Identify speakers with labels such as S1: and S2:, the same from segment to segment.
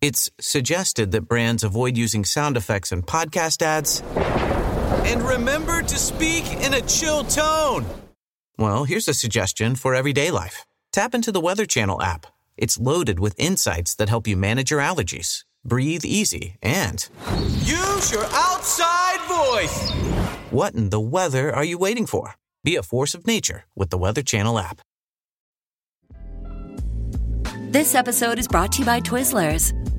S1: It's suggested that brands avoid using sound effects in podcast ads. And remember to speak in a chill tone. Well, here's a suggestion for everyday life tap into the Weather Channel app. It's loaded with insights that help you manage your allergies, breathe easy, and use your outside voice. What in the weather are you waiting for? Be a force of nature with the Weather Channel app.
S2: This episode is brought to you by Twizzlers.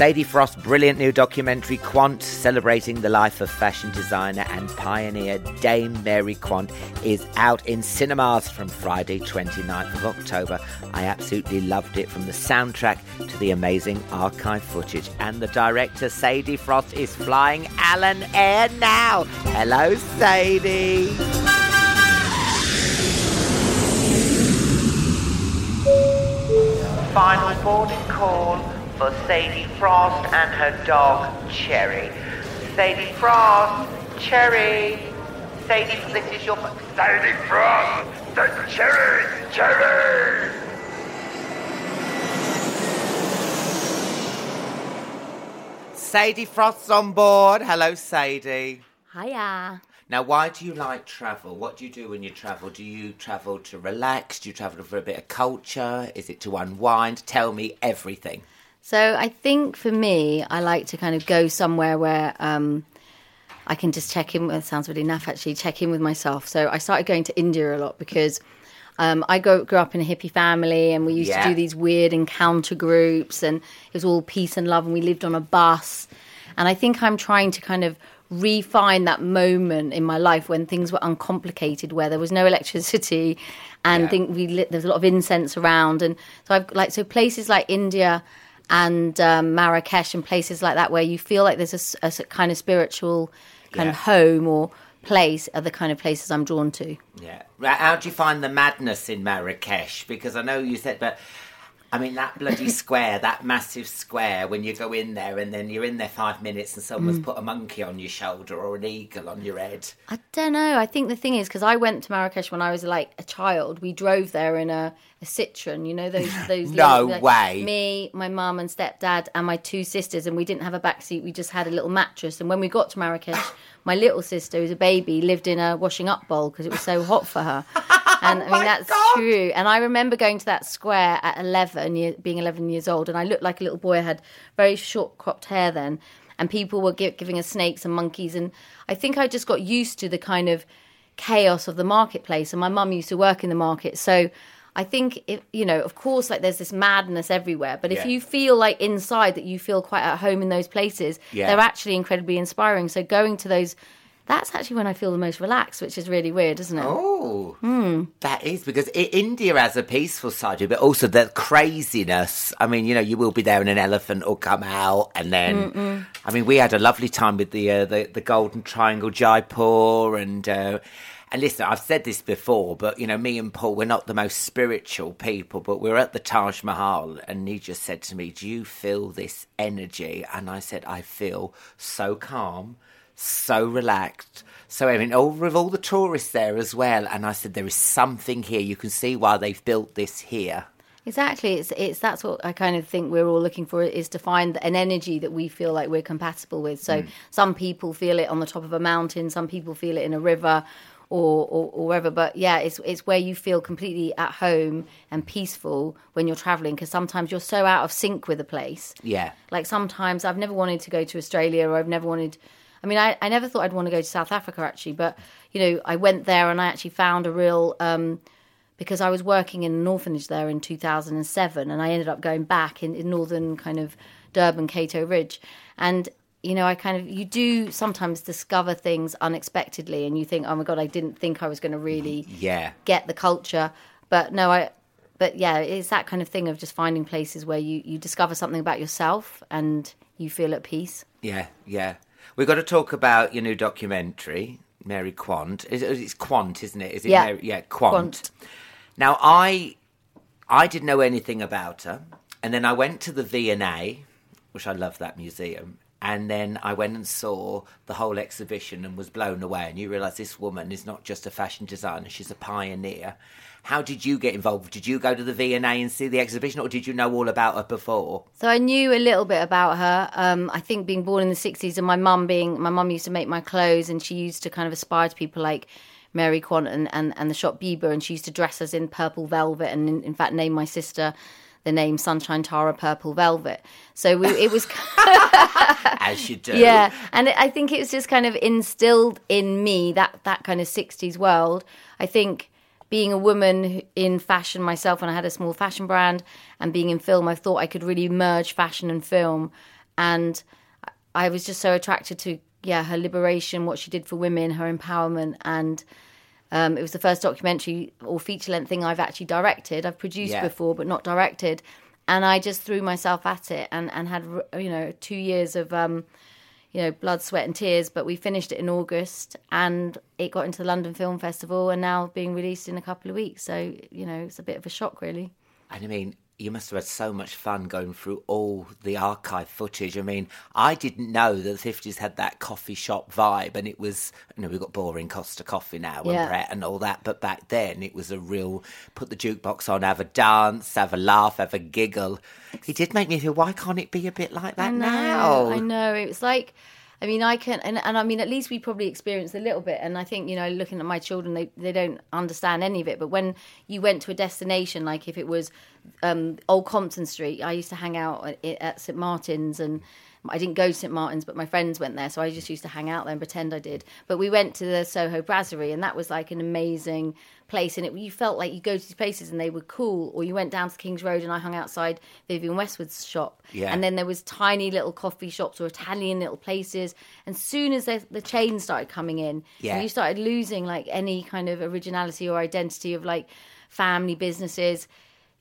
S3: Sadie Frost's brilliant new documentary Quant, celebrating the life of fashion designer and pioneer Dame Mary Quant, is out in cinemas from Friday 29th of October. I absolutely loved it from the soundtrack to the amazing archive footage. And the director Sadie Frost is flying Alan Air now. Hello, Sadie. Final boarding call for Sadie Frost and her dog Cherry. Sadie Frost, Cherry. Sadie, this is your. Sadie Frost, that's Cherry, Cherry. Sadie Frost's on board. Hello, Sadie.
S4: Hiya.
S3: Now, why do you like travel? What do you do when you travel? Do you travel to relax? Do you travel for a bit of culture? Is it to unwind? Tell me everything.
S4: So I think for me, I like to kind of go somewhere where um, I can just check in. It sounds really naff actually. Check in with myself. So I started going to India a lot because um, I go, grew up in a hippie family, and we used
S3: Yeah.
S4: to do these weird encounter groups, and it was all peace and love, and we lived on a bus. And I think I'm trying to kind of refine that moment in my life when things were uncomplicated, where there was no electricity, and
S3: Yeah.
S4: think we lit, there's a lot of incense around, and so I've like so places like India and um, Marrakesh and places like that where you feel like there's a kind of spiritual kind of home or place are the kind of places I'm drawn to.
S3: Yeah. How do you find the madness in Marrakesh? Because I know you said, but I mean, that bloody square, that massive square, when you go in there and then you're in there five minutes and someone's
S4: Mm.
S3: put a monkey on your shoulder or an eagle on your head.
S4: I don't know. I think the thing is because I went to Marrakesh when I was like a child. We drove there in a, a Citroen. You know those those.
S3: No
S4: little- like,
S3: way.
S4: Me, my mum, and stepdad, and my two sisters, and we didn't have a back seat. We just had a little mattress. And when we got to Marrakesh, my little sister, who's a baby, lived in a washing up bowl because it was so hot for her. And I mean that's true. And I remember going to that square at eleven, year, being eleven years old, and I looked like a little boy. I had very short cropped hair then, and people were gi- giving us snakes and monkeys. And I think I just got used to the kind of chaos of the marketplace. And my mum used to work in the market, so I think if you know, of course, like there's this madness everywhere. But if
S3: Yeah.
S4: you feel like inside that you feel quite at home in those places,
S3: Yeah.
S4: they're actually incredibly inspiring. So going to those. That's actually when I feel the most relaxed, which is really weird, isn't it?
S3: Oh,
S4: Hmm.
S3: that is because India has a peaceful side to it, but also the craziness. I mean, you know, you will be there and an elephant will come out, and then I mean, we had a lovely time with the uh, the, the Golden Triangle, Jaipur, and uh, and listen, I've said this before, but you know, me and Paul, we're not the most spiritual people, but we were at the Taj Mahal, and he just said to me, "Do you feel this energy?" And I said, "I feel so calm." So relaxed. So I mean, all with all the tourists there as well. And I said, there is something here. You can see why they've built this here.
S4: Exactly. It's it's that's what I kind of think we're all looking for is to find an energy that we feel like we're compatible with. So mm. some people feel it on the top of a mountain, some people feel it in a river or, or, or wherever. But yeah, it's it's where you feel completely at home and peaceful when you're traveling because sometimes you're so out of sync with a place.
S3: Yeah.
S4: Like sometimes I've never wanted to go to Australia or I've never wanted. I mean, I, I never thought I'd want to go to South Africa actually, but you know, I went there and I actually found a real um, because I was working in an orphanage there in 2007, and I ended up going back in, in northern kind of Durban, Cato Ridge, and you know, I kind of you do sometimes discover things unexpectedly, and you think, oh my god, I didn't think I was going to really
S3: Yeah.
S4: get the culture, but no, I. But yeah, it's that kind of thing of just finding places where you, you discover something about yourself and you feel at peace.
S3: Yeah, yeah. We've got to talk about your new documentary, Mary Quant. It's Quant, isn't it? Is it
S4: Yeah.
S3: Mary? Yeah, Quant.
S4: Quant.
S3: Now, I I didn't know anything about her, and then I went to the V&A, which I love that museum, and then I went and saw the whole exhibition and was blown away. And you realise this woman is not just a fashion designer; she's a pioneer. How did you get involved? Did you go to the V&A and see the exhibition, or did you know all about her before?
S4: So I knew a little bit about her. Um, I think being born in the sixties and my mum being my mum used to make my clothes and she used to kind of aspire to people like Mary Quant and, and, and the shop Biba and she used to dress us in purple velvet and in, in fact name my sister the name Sunshine Tara Purple Velvet. So we, it was
S3: As you do.
S4: yeah, and it- I think it was just kind of instilled in me that that kind of '60s world. I think being a woman in fashion myself, when I had a small fashion brand, and being in film, I thought I could really merge fashion and film, and I was just so attracted to yeah her liberation, what she did for women, her empowerment, and. Um, it was the first documentary or feature length thing I've actually directed. I've produced
S3: Yeah.
S4: before, but not directed. And I just threw myself at it and, and had, you know, two years of, um, you know, blood, sweat, and tears. But we finished it in August and it got into the London Film Festival and now being released in a couple of weeks. So, you know, it's a bit of a shock, really.
S3: And I mean, you must have had so much fun going through all the archive footage. I mean, I didn't know that the 50s had that coffee shop vibe, and it was, you know, we've got boring Costa coffee now
S4: Yeah.
S3: and Pret and all that, but back then it was a real put the jukebox on, have a dance, have a laugh, have a giggle. It did make me feel, why can't it be a bit like that now?
S4: I know. It was like, I mean, I can, and, and I mean, at least we probably experienced a little bit. And I think, you know, looking at my children, they, they don't understand any of it. But when you went to a destination, like if it was um, Old Compton Street, I used to hang out at, at St. Martin's and I didn't go to St. Martin's, but my friends went there. So I just used to hang out there and pretend I did. But we went to the Soho Brasserie and that was like an amazing place. And it, you felt like you go to these places and they were cool. Or you went down to King's Road and I hung outside Vivienne Westwood's shop.
S3: Yeah.
S4: And then there was tiny little coffee shops or Italian little places. And soon as the, the chains started coming in,
S3: Yeah.
S4: you started losing like any kind of originality or identity of like family businesses.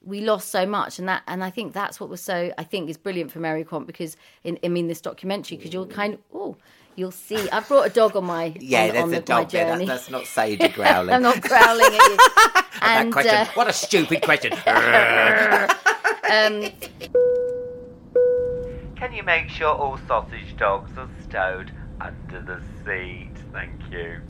S4: We lost so much, and that, and I think that's what was so. I think is brilliant for Mary Quant because, in, I mean, this documentary because you'll kind of, oh, you'll see. I've brought a dog on my
S3: yeah,
S4: on,
S3: there's
S4: on
S3: a
S4: the, my
S3: dog there.
S4: journey.
S3: That, that's not Sadie growling.
S4: I'm not growling at you.
S3: that
S4: and
S3: question.
S4: uh,
S3: what a stupid question.
S4: um,
S3: Can you make sure all sausage dogs are stowed under the seat? Thank you.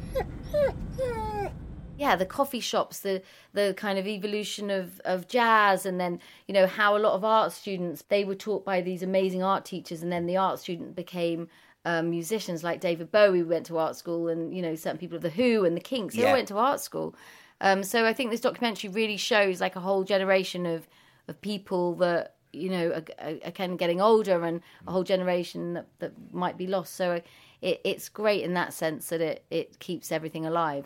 S4: Yeah, the coffee shops, the the kind of evolution of, of jazz, and then you know how a lot of art students they were taught by these amazing art teachers, and then the art student became um, musicians like David Bowie went to art school, and you know certain people of the Who and the Kinks they
S3: Yeah.
S4: all went to art school. Um, so I think this documentary really shows like a whole generation of of people that you know are, are, are kind of getting older, and a whole generation that, that might be lost. So it, it's great in that sense that it it keeps everything alive.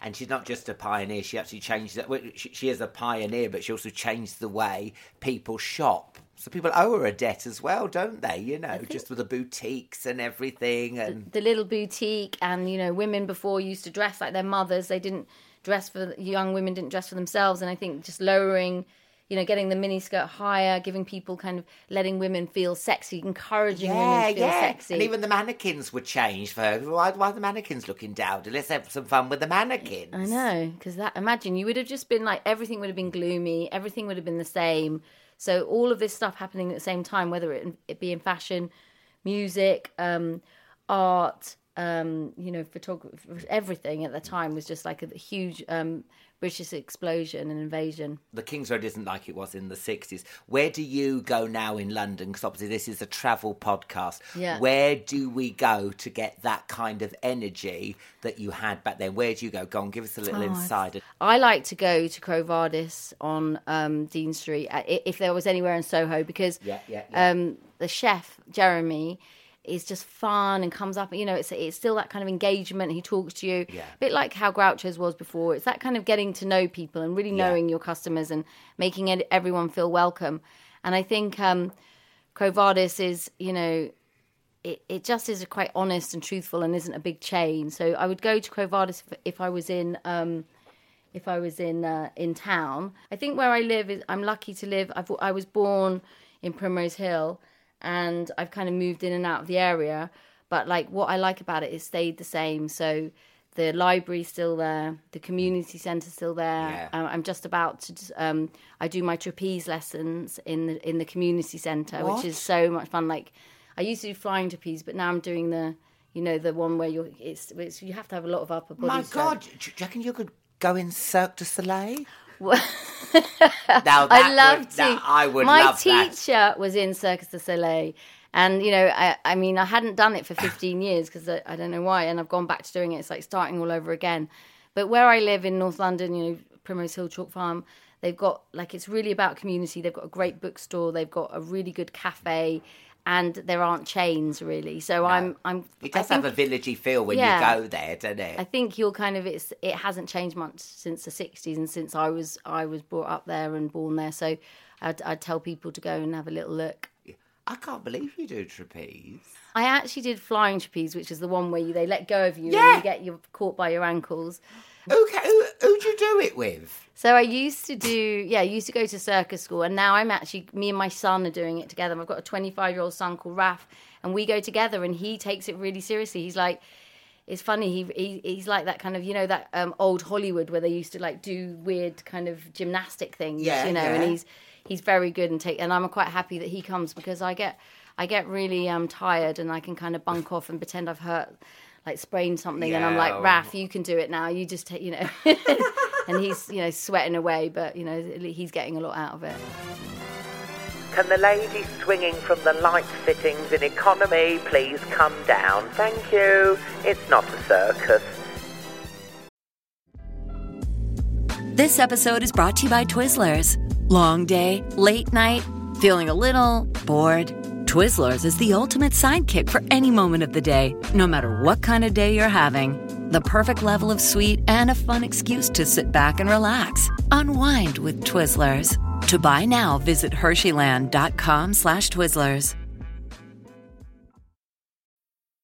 S3: And she's not just a pioneer; she actually changed that. well, She, she is a pioneer, but she also changed the way people shop. So people owe her a debt as well, don't they? You know, just with the boutiques and everything. And
S4: the little boutique and you know women before used to dress like their mothers they didn't dress for young women didn't dress for themselves and i think just lowering you know getting the miniskirt higher giving people kind of letting women feel sexy encouraging women to feel
S3: yeah.
S4: sexy
S3: And even the mannequins were changed for her. Why, why are the mannequins looking dowdy? Let's have some fun with the mannequins.
S4: I know, because that imagine you would have just been like everything would have been gloomy, everything would have been the same. So all of this stuff happening at the same time, whether it, it be in fashion, music, um, art, um, you know, photography, everything at the time was just like a huge um, British explosion and invasion.
S3: The King's Road isn't like it was in the 60s. Where do you go now in London? Because obviously this is a travel podcast.
S4: Yeah.
S3: Where do we go to get that kind of energy that you had back then? Where do you go? Go on, give us a little
S4: Oh,
S3: insider.
S4: I like to go to Quo Vadis on um, Dean Street uh, if there was anywhere in Soho because
S3: Yeah, yeah, yeah.
S4: Um, the chef Jeremy is just fun and comes up. You know, it's it's still that kind of engagement. He talks to you,
S3: Yeah.
S4: a bit like how Groucho's was before. It's that kind of getting to know people and really
S3: Yeah.
S4: knowing your customers and making it, everyone feel welcome. And I think um, Quo Vadis is, you know, it, it just is quite honest and truthful and isn't a big chain. So I would go to Quo Vadis if, if I was in um, if I was in uh, in town. I think where I live is I'm lucky to live. I've, I was born in Primrose Hill, and I've kind of moved in and out of the area. But like what I like about it is stayed the same. So the library's still there, the community centre's still there.
S3: Yeah.
S4: Um, I'm just about to. Um, I do my trapeze lessons in the in the community centre, which is so much fun. Like I used to do flying trapeze, but now I'm doing the. You know the one where you're. It's, it's you have to have a lot of upper body.
S3: My. God, do you reckon you could go in Cirque du Soleil?
S4: Well-
S3: Now, that
S4: I love
S3: would,
S4: to.
S3: that- I would
S4: My
S3: love that.
S4: teacher was in Circus du Soleil, and you know, I, I mean, I hadn't done it for 15 years because I, I don't know why, and I've gone back to doing it. It's like starting all over again. But where I live in North London, you know, Primrose Hill Chalk Farm, they've got like it's really about community. They've got a great bookstore. They've got a really good cafe. And there aren't chains really, so I'm I'm.
S3: It does
S4: think-
S3: have a villagey feel when
S4: Yeah.
S3: you go there, doesn't it?
S4: I think you're kind of it's it hasn't changed much since the '60s and since I was I was brought up there and born there. So I'd, I'd tell people to go and have a little look.
S3: I can't believe you do trapeze.
S4: I actually did flying trapeze, which is the one where you, they let go of you
S3: Yeah.
S4: and you get you caught by your ankles.
S3: Okay, who, who'd you do it with?
S4: So I used to do, yeah, I used to go to circus school, and now I'm actually, me and my son are doing it together. I've got a 25 year old son called Raf, and we go together, and he takes it really seriously. He's like, it's funny. He, he he's like that kind of, you know, that um, old Hollywood where they used to like do weird kind of gymnastic things,
S3: Yeah,
S4: you know.
S3: yeah.
S4: And he's he's very good and take, and I'm quite happy that he comes because I get I get really um tired and I can kind of bunk off and pretend I've hurt. Like sprained something, and I'm like, Raf, you can do it now. You just take, you know, and he's you know sweating away, but you know he's getting a lot out of it.
S5: Can the lady swinging from the light fittings in economy please come down? Thank you. It's not a circus.
S2: This episode is brought to you by Twizzlers. Long day, late night, feeling a little bored. Twizzlers is the ultimate sidekick for any moment of the day, no matter what kind of day you're having. The perfect level of sweet and a fun excuse to sit back and relax. Unwind with Twizzlers. To buy now, visit Hersheyland.com slash Twizzlers.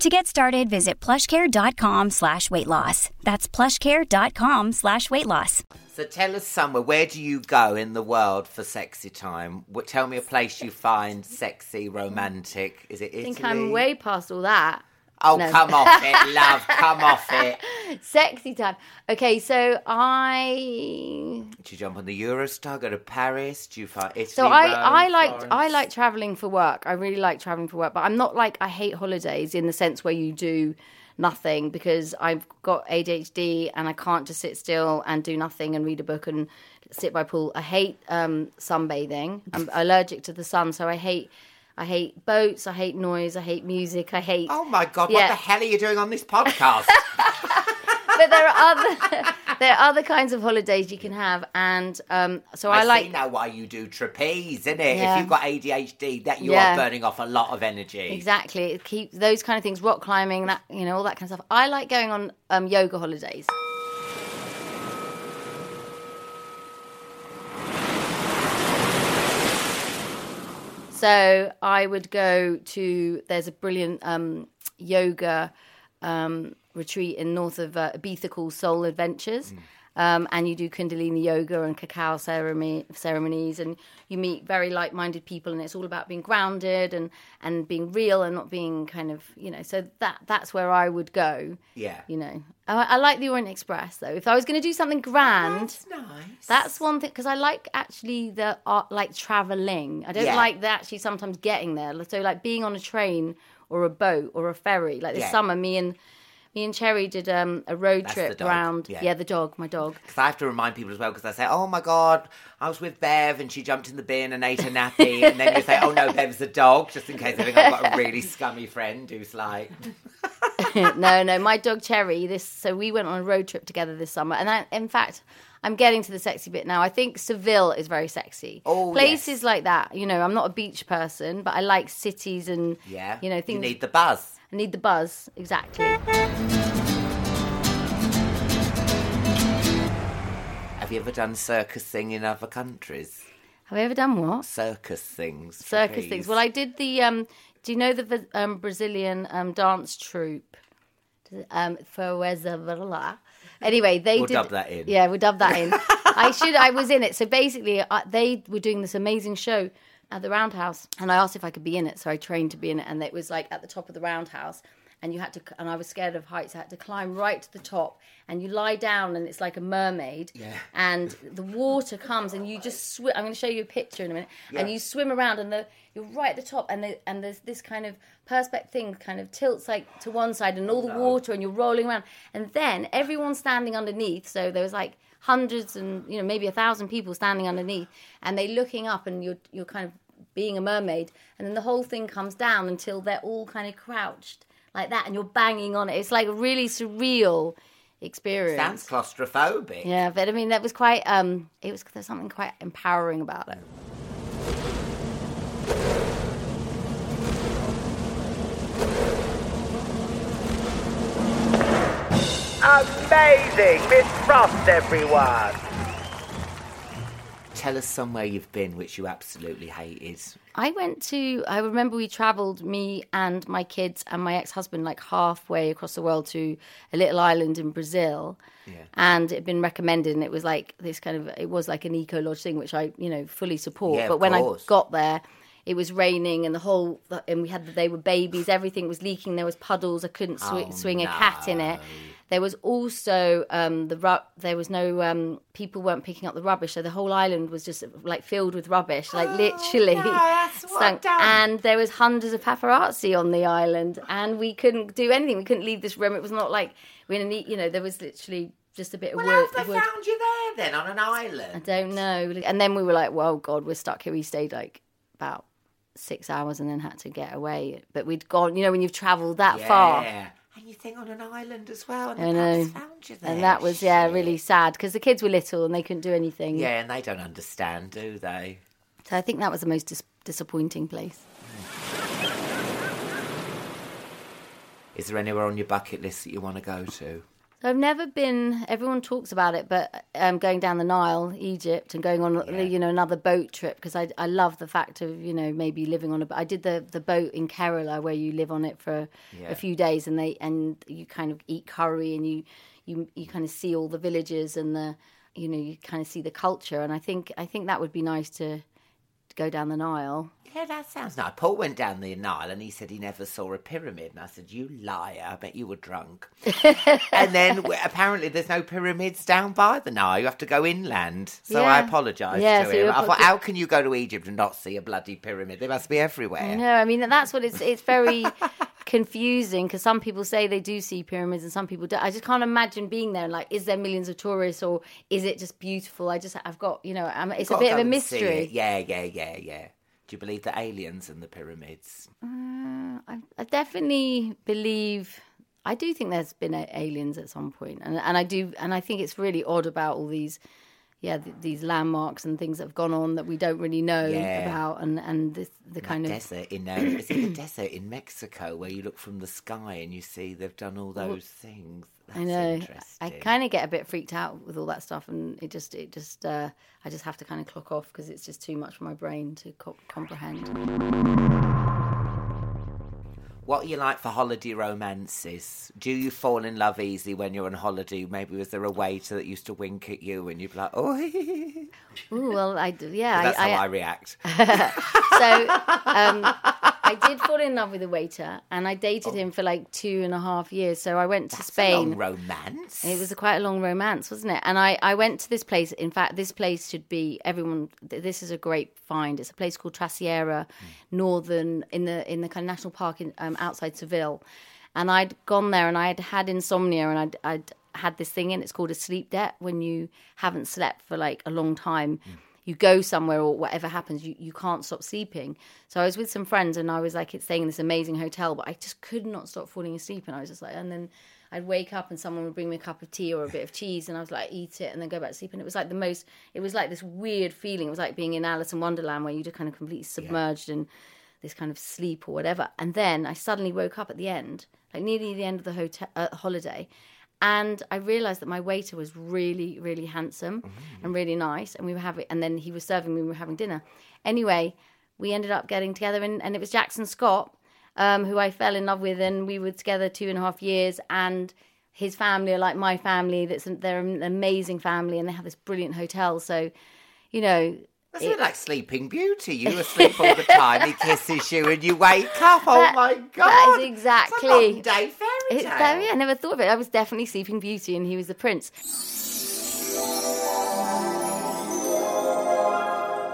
S6: To get started, visit plushcare.com slash weight loss. That's plushcare.com slash weight loss.
S3: So tell us somewhere, where do you go in the world for sexy time? What, tell me a place you find sexy, romantic. Is it Italy?
S4: I think I'm way past all that.
S3: Oh,
S4: No.
S3: come off it, love, come off it.
S4: Sexy time. Okay, so I
S3: Do you jump on the Eurostar, go to Paris? Do you find Italy,
S4: so I
S3: Rome,
S4: I like I like traveling for work. I really like traveling for work, but I'm not like I hate holidays in the sense where you do nothing because I've got ADHD and I can't just sit still and do nothing and read a book and sit by pool. I hate um, sunbathing. I'm allergic to the sun, so I hate I hate boats. I hate noise. I hate music. I hate.
S3: Oh my God, what the hell are you doing on this podcast?
S4: but there are other there are other kinds of holidays you can have, and um, so I,
S3: I,
S4: like.
S3: see now why you do trapeze, isn't it?
S4: Yeah.
S3: If you've got ADHD, that you
S4: Yeah.
S3: are burning off a lot of energy.
S4: Exactly. Keep those kind of things, rock climbing, that you know, all that kind of stuff. I like going on um, yoga holidays. So I would go to. There's a brilliant um, yoga um, retreat in north of uh, Ibiza called Soul Adventures. Um, and you do Kundalini yoga and cacao ceremony, ceremonies, and you meet very like-minded people, and it's all about being grounded and and being real and not being kind of you know. So that that's where I would go.
S3: Yeah.
S4: You know, I, I like the Orient Express though. If I was going to do something grand,
S3: That's nice.
S4: that's one thing because I like actually the art, like traveling. I don't
S3: Yeah.
S4: like the actually sometimes getting there. So like being on a train or a boat or a ferry. Like this
S3: Yeah.
S4: summer, me and me and Cherry did um, a road
S3: That's
S4: trip around.
S3: yeah.
S4: the dog, my dog.
S3: Because I have to remind people as well, because I say, oh my God, I was with Bev and she jumped in the bin and ate a nappy. and then you say, oh no, Bev's a dog, just in case I think I've got a really scummy friend who's like,
S4: no, no, my dog Cherry. This so we went on a road trip together this summer, and I, in fact, I'm getting to the sexy bit now. I think Seville is very sexy.
S3: Oh,
S4: places
S3: yes.
S4: like that. You know, I'm not a beach person, but I like cities and
S3: yeah,
S4: you know things.
S3: You need the buzz.
S4: I need the buzz exactly.
S3: Have you ever done circus thing in other countries?
S4: Have I ever done what?
S3: Circus things.
S4: Circus
S3: trapeze.
S4: things. Well, I did the. Um, do you know the um, Brazilian um, dance troupe? Um, Fuerza Anyway, they
S3: We'll
S4: did.
S3: dub that in.
S4: Yeah, we'll dub that in. I should. I was in it. So basically, I, they were doing this amazing show at the Roundhouse, and I asked if I could be in it. So I trained to be in it, and it was like at the top of the Roundhouse. And you had to, and I was scared of heights. I had to climb right to the top, and you lie down, and it's like a mermaid.
S3: Yeah.
S4: And the water comes, and you just swim. I'm going to show you a picture in a minute. And you swim around, and the you're right at the top, and the, and there's this kind of perspex thing kind of tilts like to one side, and all the water, and you're rolling around, and then everyone's standing underneath. So there was like hundreds and you know maybe a thousand people standing underneath, and they looking up, and you're you're kind of being a mermaid, and then the whole thing comes down until they're all kind of crouched like that, and you're banging on it. It's like a really surreal experience.
S3: Sounds claustrophobic.
S4: Yeah, but I mean that was quite. Um, it was there's something quite empowering about it.
S5: Amazing! Miss Frost, everyone!
S3: Tell us somewhere you've been which you absolutely hated.
S4: I went to. I remember we travelled, me and my kids and my ex-husband, like halfway across the world to a little island in Brazil, and it had been recommended, and it was like this kind of. It was like an eco lodge thing, which I, you know, fully support.
S3: Yeah,
S4: but when
S3: course.
S4: I got there. It was raining and the whole, and we had they were babies. Everything was leaking. There was puddles. I couldn't swi-
S3: Oh,
S4: swing a cat in it. There was also um, the ru- there was no um, people weren't picking up the rubbish, so the whole island was just like filled with rubbish, like literally.
S3: Oh, no, that's what
S4: And there was hundreds of paparazzi on the island, and we couldn't do anything. We couldn't leave this room. It was not like we didn't need, you know, there was literally just a bit of
S3: Well,
S4: wood.
S3: how have they
S4: wood.
S3: found you there then on an island?
S4: I don't know. And then we were like, well, God, we're stuck here. We stayed like about six hours and then had to get away. But we'd gone, you know, when you've travelled that far.
S3: And you think on an island as well, and
S4: I
S3: the
S4: know.
S3: found you there.
S4: And that was, yeah,
S3: Shit.
S4: really sad because the kids were little and they couldn't do anything.
S3: Yeah, and they don't understand, do they?
S4: So I think that was the most dis- disappointing place.
S3: Is there anywhere on your bucket list that you want to go to?
S4: I've never been. Everyone talks about it, but um, going down the Nile, Egypt, and going on, you know, another boat trip because I, I love the fact of you know maybe living on a. I did the the boat in Kerala where you live on it for
S3: Yeah.
S4: a few days and they and you kind of eat curry and you you you kind of see all the villages and the you know you kind of see the culture and I think I think that would be nice to, to go down the Nile.
S3: Yeah, that sounds nice. Paul went down the Nile and he said he never saw a pyramid. And I said, You liar, I bet you were drunk. and then apparently there's no pyramids down by the Nile. You have to go inland. So I apologised
S4: Yeah,
S3: to
S4: so
S3: him. I thought, How can you go to Egypt and not see a bloody pyramid? They must be everywhere.
S4: No, I mean that's what it's. It's very confusing because some people say they do see pyramids and some people don't. I just can't imagine being there. and Like, is there millions of tourists or is it just beautiful? I just, I've got, you know, I'm, it's a bit of a mystery.
S3: Yeah, yeah, yeah, yeah. Do you believe the aliens and the pyramids?
S4: Uh, I, I definitely believe. I do think there's been aliens at some point, and and I do, and I think it's really odd about all these, yeah, th- these landmarks and things that have gone on that we don't really know
S3: Yeah.
S4: about, and and this, the kind of
S3: desert in uh, is it the desert in Mexico where you look from the sky and you see they've done all those things. That's
S4: I know.
S3: Interesting.
S4: I kind of get a bit freaked out with all that stuff, and it just, it just, uh, I just have to kind of clock off because it's just too much for my brain to co- comprehend.
S3: What are you like for holiday romances? Do you fall in love easy when you're on holiday? Maybe was there a waiter that used to wink at you and you'd be like, oh,
S4: Ooh, well, I do, yeah.
S3: that's
S4: I,
S3: how I
S4: I,
S3: react.
S4: so um, I did fall in love with a waiter, and I dated him for like two and a half years. So I went to
S3: a
S4: Spain.
S3: long romance.
S4: It was a quite a long romance, wasn't it? And I, I went to this place. In fact, this place should be everyone. This is a great find. It's a place called Trasierra, northern in the in the kind of national park in, um, outside Seville. And I'd gone there, and I had had insomnia, and I'd, I'd had this thing, and it's called a sleep debt. When you haven't slept for like a long time, you go somewhere or whatever happens, you, you can't stop sleeping. So I was with some friends, and I was like it's staying in this amazing hotel, but I just could not stop falling asleep, and I was just like, and then. I'd wake up and someone would bring me a cup of tea or a bit of cheese, and I was like, eat it, and then go back to sleep. And it was like the most, it was like this weird feeling. It was like being in Alice in Wonderland, where you just kind of completely submerged in this kind of sleep or whatever. And then I suddenly woke up at the end, like nearly the end of the hotel uh, holiday, and I realised that my waiter was really, really handsome and really nice, and we were having, and then he was serving me, we were having dinner. Anyway, we ended up getting together, and, and it was Jackson Scott um, who I fell in love with, and we were together two and a half years. And his family are like my family. That's they're an amazing family, and they have this brilliant hotel. So, you know,
S3: That's a bit like Sleeping Beauty. You asleep all the time, he kisses you, and you wake up. Oh
S4: That-
S3: my god!
S4: that is
S3: It's a
S4: exactly-
S3: day fairy
S4: it's
S3: tale.
S4: very. I never thought of it. I was definitely Sleeping Beauty, and he was the prince.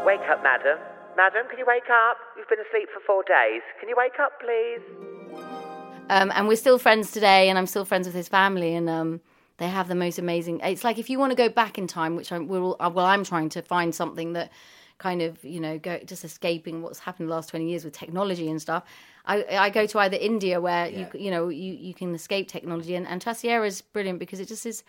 S5: Wake up, madam. Madam, can you wake up? You've been asleep for four days. Can you wake up, please?
S4: Um, and we're still friends today, and I'm still friends with his family, and um, they have the most amazing. It's like if you want to go back in time, which I'm, we're all, uh, well, I'm trying to find something that kind of you know go just escaping what's happened the last 20 years with technology and stuff. I, I go to either India where you you know you, you can escape technology, and and Trasierra is brilliant because it just is,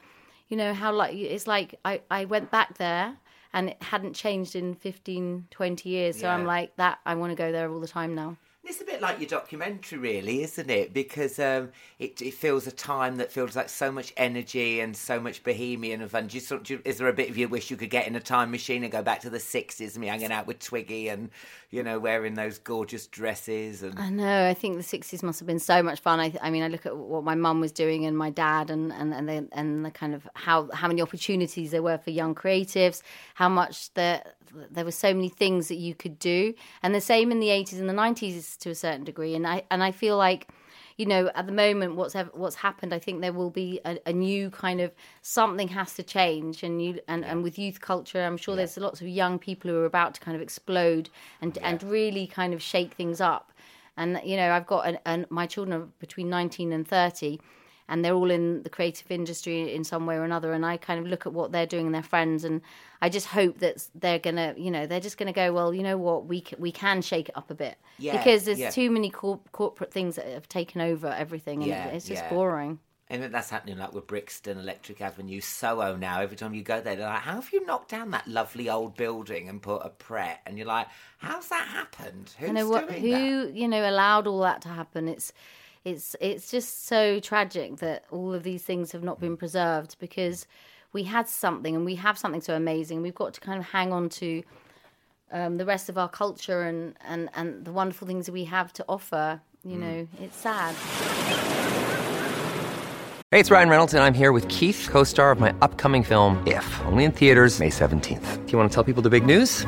S4: you know how like it's like I I went back there. And it hadn't changed in 15, 20 years. So I'm like, that, I want to go there all the time now.
S3: It's a bit like your documentary, really, isn't it? Because um, it, it feels a time that feels like so much energy and so much bohemian and fun. Do you, do you- is there a bit of you wish you could get in a time machine and go back to the 60s, me hanging out with Twiggy and, you know, wearing those gorgeous dresses? and
S4: I know. I think the sixties must have been so much fun. I, I mean, I look at what my mum was doing and my dad, and and and the, and the kind of how how many opportunities there were for young creatives. How much there there were so many things that you could do, and the same in the eighties and the nineties to a certain degree. And I and I feel like. You know, at the moment, what's what's happened? I think there will be a, a new kind of something has to change, and you and, and with youth culture, I'm sure there's lots of young people who are about to kind of explode and and really kind of shake things up and you know i've got an, an my children are between 19 and 30 and they're all in the creative industry in some way or another and i kind of look at what they're doing and their friends and i just hope that they're gonna you know they're just gonna go well you know what we c- we can shake it up a bit
S3: Yeah,
S4: because there's
S3: yeah.
S4: too many corp- corporate things that have taken over everything and
S3: Yeah,
S4: it's just
S3: yeah.
S4: boring
S3: And that's happening like with Brixton, Electric Avenue, Soho now. Every time you go there, they're like, how have you knocked down that lovely old building and put a Pret? And you're like, how's that happened? Who's
S4: what
S3: doing
S4: who
S3: that?
S4: you know allowed all that to happen it's it's it's just so tragic that all of these things have not been preserved because we had something and we have something so amazing we've got to kind of hang on to um, the rest of our culture and, and and the wonderful things that we have to offer you know it's sad
S7: Hey, it's Ryan Reynolds, and I'm here with Keith, co star of my upcoming film, If, only in theaters, May 17th. Do you want to tell people the big news?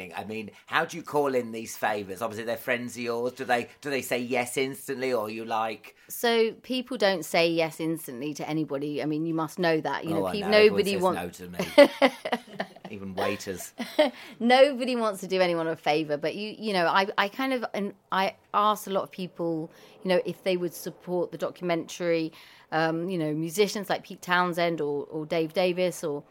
S3: entertaining. I mean, how do you call in these favours? Obviously, they're friends of yours. Do they do they say yes instantly, or you like?
S4: So people don't say yes instantly to anybody. I mean, you must know that. You know,
S3: oh, I
S4: peop-
S3: know.
S4: Nobody wants
S3: no to me. Even waiters.
S4: nobody wants to do anyone a favor but you you know i i kind of and i asked a lot of people you know if they would support the documentary um you know musicians like pete townshend or or dave davies or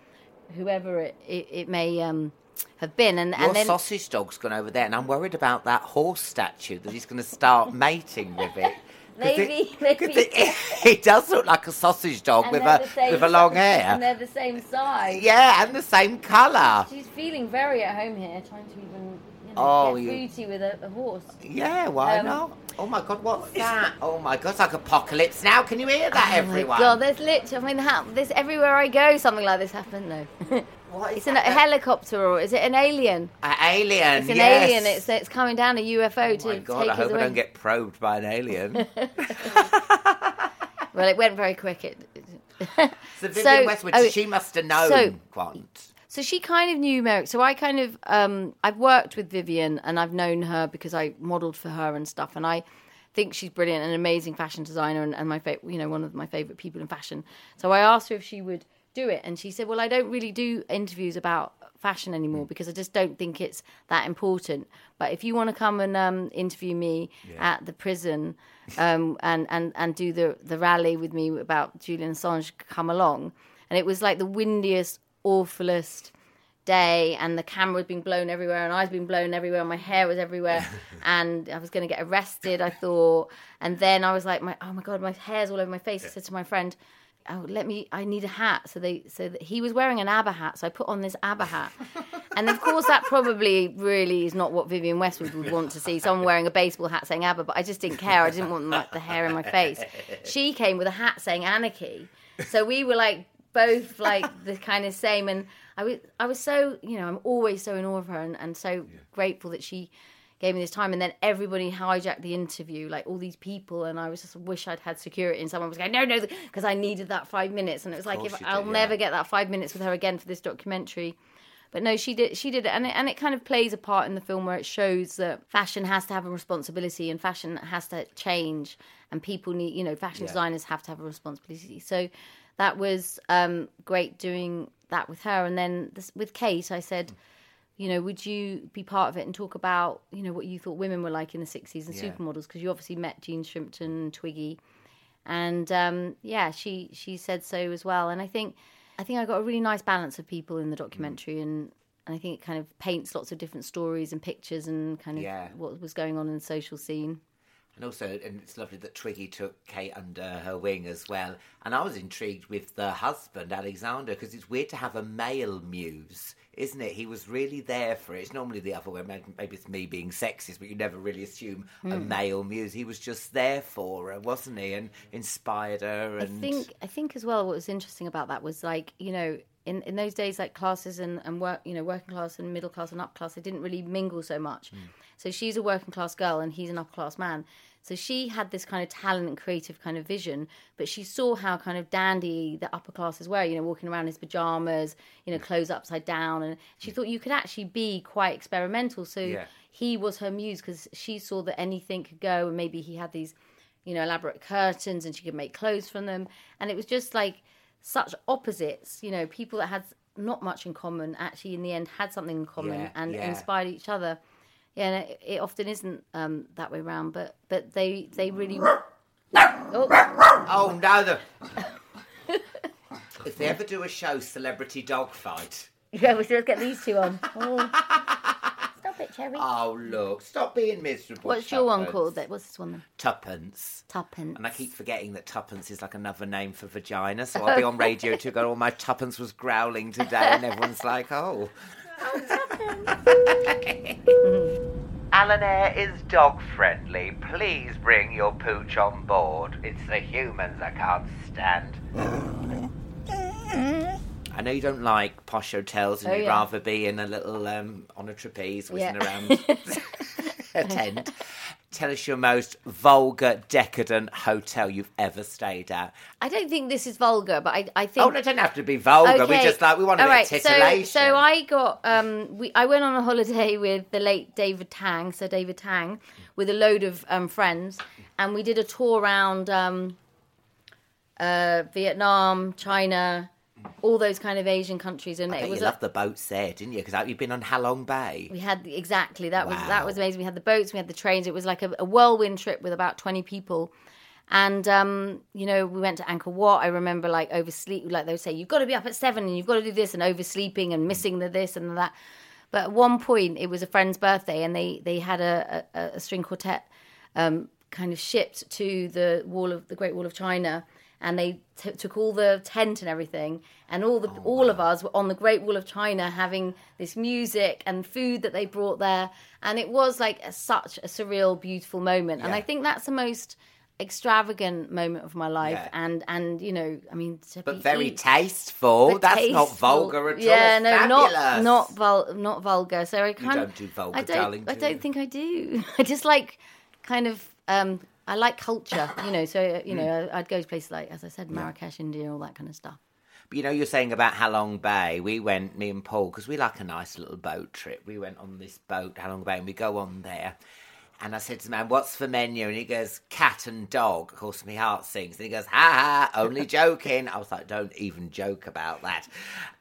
S4: whoever it it, it may um have been and
S3: Your
S4: and then
S3: sausage dog's gone over there, and I'm worried about that horse statue that he's going to start mating with it.
S4: Maybe,
S3: it,
S4: maybe.
S3: It, it does look like a sausage dog
S4: and
S3: with a with a long hair.
S4: and they're the same size
S3: Yeah, and the same colour.
S4: she's feeling very at home here trying to even you know,
S3: Oh,
S4: get
S3: you-
S4: booty with a, a horse
S3: Yeah, why
S4: Um,
S3: not? Oh my god, what's that? Oh my god, it's like apocalypse now. Can you hear that, everyone?
S4: Oh my God, there's literally, I mean, how, there's everywhere I go, something like this happens. No.
S3: What is
S4: it's an, a helicopter or is it an alien?
S3: An alien.
S4: It's an
S3: yes.
S4: alien. It's it's coming down a UFO
S3: Oh
S4: to
S3: my god,
S4: take
S3: I
S4: us
S3: hope I
S4: away.
S3: don't get probed by an alien.
S4: Well, it went very quick. It,
S3: so Vivienne
S4: So-
S3: Westwood,
S4: oh,
S3: she must have known
S4: so-
S3: Quant.
S4: so she kind of knew Merrick. So I kind of um, I've worked with Vivienne and I've known her because I modelled for her and stuff. And I think she's brilliant, and an amazing fashion designer, and, and my fa- you know one of my favorite people in fashion. So I asked her if she would do it, and she said, "Well, I don't really do interviews about fashion anymore because I just don't think it's that important. But if you want to come and um, interview me at the prison um, and and and do the the rally with me about Julian Assange, come along." And it was like the windiest, awfulest day and the camera was being blown everywhere and I was being blown everywhere and my hair was everywhere and I was going to get arrested I thought. And then I was like my oh my god my hair's all over my face I said to my friend oh let me I need a hat. So they so that he was wearing an ABBA hat so I put on this ABBA hat. And of course that probably really is not what Vivienne Westwood would want to see someone wearing a baseball hat saying ABBA but I just didn't care. I didn't want like, the hair in my face. She came with a hat saying anarchy. So we were like both like the kind of same. And I was I was so you know I'm always so in awe of her and, and so grateful that she gave me this time and then everybody hijacked the interview like all these people and I was just wish I'd had security and someone was going no no because I needed that five minutes and it was like if I'll
S3: yeah.
S4: never get that five minutes with her again for this documentary but no, she did. She did it, and it, and it kind of plays a part in the film where it shows that fashion has to have a responsibility, and fashion has to change, and people need, you know, fashion designers have to have a responsibility. So that was um, great doing that with her, and then this, with Kate, I said, you know, would you be part of it and talk about, you know, what you thought women were like in the '60s and
S3: Yeah.
S4: supermodels? Because you obviously met Jean Shrimpton and Twiggy, and um, yeah, she she said so as well. And I think I think I got a really nice balance of people in the documentary, and and I think it kind of paints lots of different stories and pictures and kind of
S3: Yeah.
S4: what was going on in the social scene.
S3: And also, and it's lovely that Twiggy took Kate under her wing as well. And I was intrigued with the husband, Alexander, because it's weird to have a male muse, isn't it? He was really there for it. It's normally the other way. Maybe it's me being sexist, but you never really assume a
S4: Hmm.
S3: male muse. He was just there for her, wasn't he? And inspired her.
S4: I think I think as well what was interesting about that was like you know in, in those days like classes and, and work you know working class and middle class and up class they didn't really mingle so much. So she's a working class girl and he's an upper class man. So she had this kind of talent and creative kind of vision, but she saw how kind of dandy the upper classes were, you know, walking around in his pajamas, you know, mm. clothes upside down. And she mm. thought you could actually be quite experimental. So
S3: Yeah.
S4: he was her muse because she saw that anything could go and maybe he had these you know, elaborate curtains and she could make clothes from them. And it was just like such opposites, you know, people that had not much in common actually in the end had something in common
S3: Yeah,
S4: and
S3: yeah.
S4: inspired each other. Yeah, and it, it often isn't um, that way around, but but they they really. Oh,
S3: oh no, the. if they ever do a show, Celebrity Dog Fight.
S4: yeah, we should get these two on. Oh. Stop it, Cherry.
S3: Oh look! Stop being miserable.
S4: What's your one
S3: Tuppence.
S4: called? That what's this one then?
S3: Tuppence.
S4: Tuppence.
S3: And I keep forgetting that tuppence is like another name for vagina. So I'll be on radio to go, oh, my tuppence was growling today. And everyone's like, oh. Alan Air is dog friendly. Please bring your pooch on board. It's the humans I can't stand. I know you don't like posh hotels and
S4: Oh,
S3: you'd
S4: yeah.
S3: rather be in a little, um, on a trapeze whizzing
S4: Yeah.
S3: around. attend. Tell us your most vulgar, decadent hotel you've ever stayed at.
S4: I don't think this is vulgar, but I, I think.
S3: Oh, it doesn't have to be vulgar. We just like we want a
S4: All
S3: bit
S4: right,
S3: of
S4: so-
S3: titillation.
S4: So, I got um we I went on a holiday with the late David Tang, so David Tang, with a load of um friends, and we did a tour around um uh Vietnam, China, all those kind of Asian countries, and
S3: I
S4: it was
S3: you love the boats there, didn't you? Because you've been on Halong Bay.
S4: we had exactly that was that was amazing. We had the boats, we had the trains. It was like a, a whirlwind trip with about twenty people, and um, you know we went to Angkor Wat. I remember like oversleep, like they would say, you've got to be up at seven and you've got to do this, and oversleeping and missing the this and the that. But at one point, it was a friend's birthday, and they they had a, a, a string quartet um, kind of shipped to the wall of the Great Wall of China, and they t- took all the tent and everything, and all the all of us were on the Great Wall of China having this music and food that they brought there, and it was like a, such a surreal, beautiful moment, and I think that's the most extravagant moment of my life
S3: Yeah.
S4: and and you know i mean to
S3: But
S4: be
S3: very
S4: eat-
S3: tasteful.
S4: but
S3: That's not vulgar at all.
S4: Yeah, no,
S3: fabulous.
S4: not not vul- not vulgar. So I kind
S3: don't
S4: of
S3: do vulgar,
S4: I don't.
S3: darling,
S4: I
S3: do
S4: don't
S3: you?
S4: think I do. I just like kind of. um I like culture, you know. So you know,
S3: Mm.
S4: I'd go to places like, as I said, Marrakesh, India, all that kind of stuff.
S3: But you know, you're saying about Halong Bay. We went, me and Paul, because we like a nice little boat trip. We went on this boat, Halong Bay, and we go on there. And I said to the man, "What's the menu?" And he goes, "Cat and dog." Of course, my heart sings. And he goes, "Ha ha, only joking." I was like, "Don't even joke about that."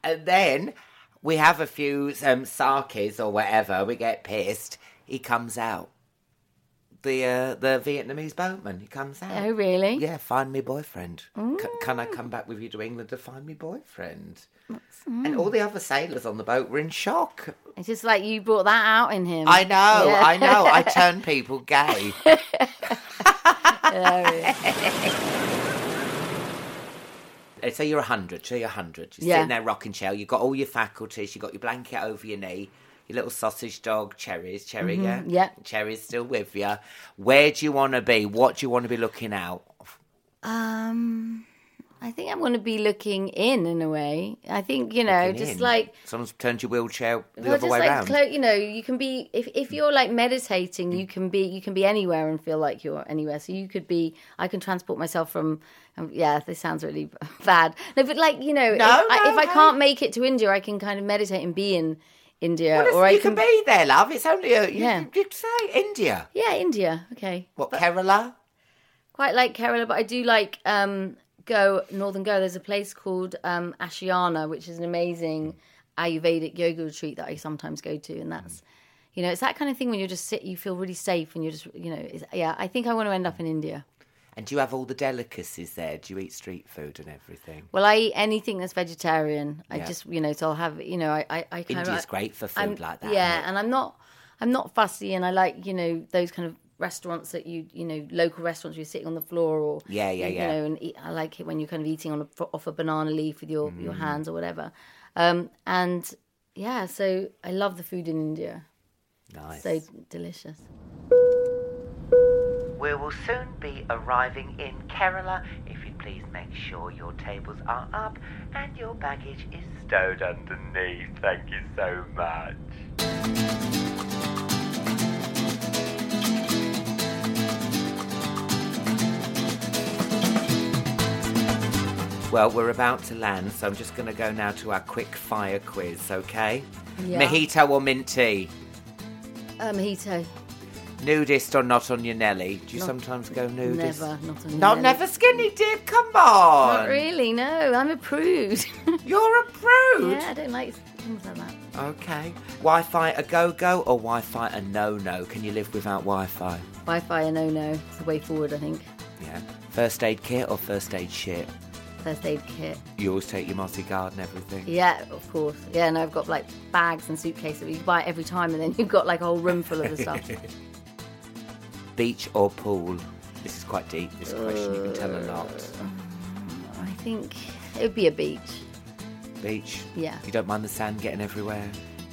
S3: And then we have a few um, sakes or whatever. We get pissed. He comes out. The uh, the Vietnamese boatman. He comes out.
S4: Oh, really?
S3: Yeah, find me boyfriend. C- can I come back with you to England to find me boyfriend? And all the other sailors on the boat were in shock.
S4: It's just like you brought that out in him.
S3: I know,
S4: Yeah.
S3: I know. I turn people gay. Uh, So you're 100, so you're 100. You're
S4: Yeah.
S3: sitting there rocking chair. You've got all your faculties. You've got your blanket over your knee. Your little sausage dog, Cherries. Cherry, yeah?
S4: Mm-hmm. yeah.
S3: Cherry's still with you. Where do you want to be? What do you want to be looking out?
S4: Um, I think I'm going to be looking in in a way. I think you know,
S3: Looking
S4: just
S3: in?
S4: like
S3: Someone's turned your wheelchair the
S4: well,
S3: other way
S4: like
S3: round.
S4: clo- you know, you can be if if you're like meditating, you can be you can be anywhere and feel like you're anywhere. So you could be. I can transport myself from. Um, yeah, this sounds really bad. No, but like you know,
S3: No,
S4: if, I,
S3: no,
S4: I can't make it to India, I can kind of meditate and be in India,
S3: Well,
S4: or I
S3: you can be there, love. It's only a. You,
S4: Yeah.
S3: you, say India.
S4: Yeah, India. Okay.
S3: What, Kerala?
S4: quite like Kerala, but I do like um, go Northern Goa. There's a place called um, Ashiana, which is an amazing Ayurvedic yoga retreat that I sometimes go to, and that's you know it's that kind of thing when you're just sit, you feel really safe, and you're just you know it's, yeah. I think I want to end up in India.
S3: And do you have all the delicacies there? Do you eat street food and everything?
S4: Well, I eat anything that's vegetarian. I
S3: Yeah.
S4: just you know so I'll have you know I I, I kind
S3: India's
S4: of,
S3: great for food
S4: I'm-
S3: like that.
S4: Yeah, and I'm not I'm not fussy, and I like you know those kind of restaurants that you you know local restaurants where you're sitting on the floor or
S3: Yeah, yeah,
S4: you,
S3: yeah.
S4: know and eat, I like it when you're kind of eating on a, off a banana leaf with your
S3: Mm.
S4: your hands or whatever, um, and yeah, so I love the food in India.
S3: Nice.
S4: So delicious.
S5: We will soon be arriving in Kerala. If you'd please make sure your tables are up and your baggage is stowed underneath. Thank you so much.
S3: Well, we're about to land, so I'm just going to go now to our quick fire quiz, okay?
S4: Yeah.
S3: Mojito or mint tea?
S4: Uh, mojito.
S3: Nudist or not on your Nelly? Do you
S4: Not-
S3: sometimes go nudist?
S4: Never, not on
S3: Not
S4: Nelly.
S3: never skinny dip. Come on.
S4: Not really. No, I'm a prude.
S3: You're a prude.
S4: yeah, I don't like things like that.
S3: Okay. Wi-Fi a go-go or Wi-Fi a no-no? Can you live without Wi-Fi?
S4: Wi-Fi, a no-no. It's the way forward, I think.
S3: Yeah. First aid kit or first aid shit?
S4: First aid kit.
S3: You always take your Mosi-guard and everything.
S4: Yeah, of course. Yeah, and I've got like bags and suitcases. That you buy it every time, and then you've got like a whole room full of the stuff.
S3: Beach or pool? This is quite deep. This question you can tell a lot.
S4: Uh, I think it would be a beach.
S3: Beach.
S4: Yeah.
S3: You don't mind the sand getting everywhere.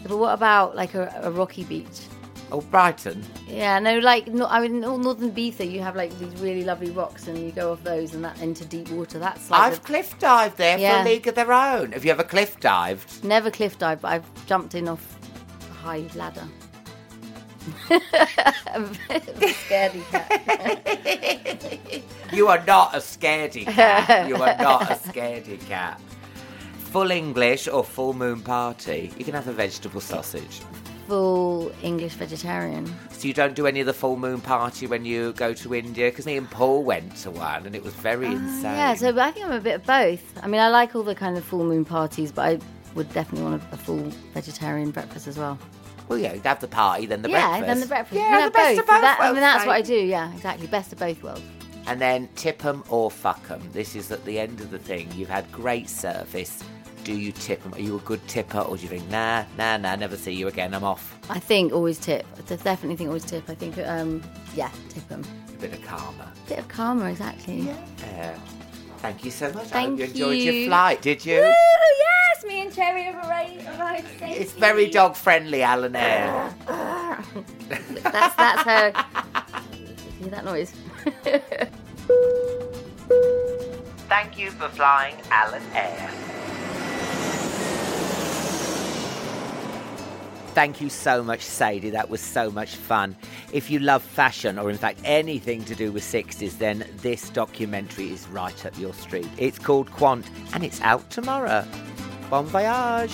S4: But what about like a, a rocky beach?
S3: Oh, Brighton.
S4: Yeah, no, like no, I mean, in northern Ibiza, you have like these really lovely rocks, and you go off those and that into deep water. That's like
S3: I've
S4: the-
S3: cliff dived there
S4: Yeah.
S3: for a league of their own. Have you ever cliff dived?
S4: never cliff dive, but I've jumped in off a high ladder. Scaredy cat.
S3: You are not a scaredy cat. You are not a scaredy cat. Full English or full moon party? You can have a vegetable sausage.
S4: Full English vegetarian.
S3: So you don't do any of the full moon party when you go to India? Because me and Paul went to one and it was very insane.
S4: Ah, Yeah, so I think I'm a bit of both. I mean, I like all the kind of full moon parties, but I would definitely want a, a full vegetarian breakfast as well.
S3: Well, yeah, you'd have the party, then the breakfast.
S4: yeah,
S3: breakfast.
S4: then the breakfast.
S3: Yeah, the best
S4: both.
S3: of both
S4: That- I
S3: worlds,
S4: mean, that's what I
S3: mate.
S4: do. Yeah, exactly. Best of both worlds.
S3: And then tip 'em or fuck 'em. This is at the end of the thing. You've had great service. Do you tip 'em? Are you a good tipper or do you think, nah, nah, nah, never see you again, I'm off?
S4: I think always tip. I definitely think always tip. I think, um, yeah, tip them.
S3: A bit of karma.
S4: Bit of karma, exactly.
S3: Yeah. Thank you so much. I
S4: Thank
S3: hope you enjoyed your
S4: you.
S3: flight, did you?
S4: Woo, yes, me and Cherry have arrived. arrived.
S3: It's very dog friendly, Alan Air.
S4: That's that's her. See that noise?
S5: Thank you for flying Alan Air.
S3: Thank you so much, Sadie. That was so much fun. If you love fashion, or in fact anything to do with 60s, then this documentary is right up your street. It's called Quant, and it's out tomorrow. Bon voyage!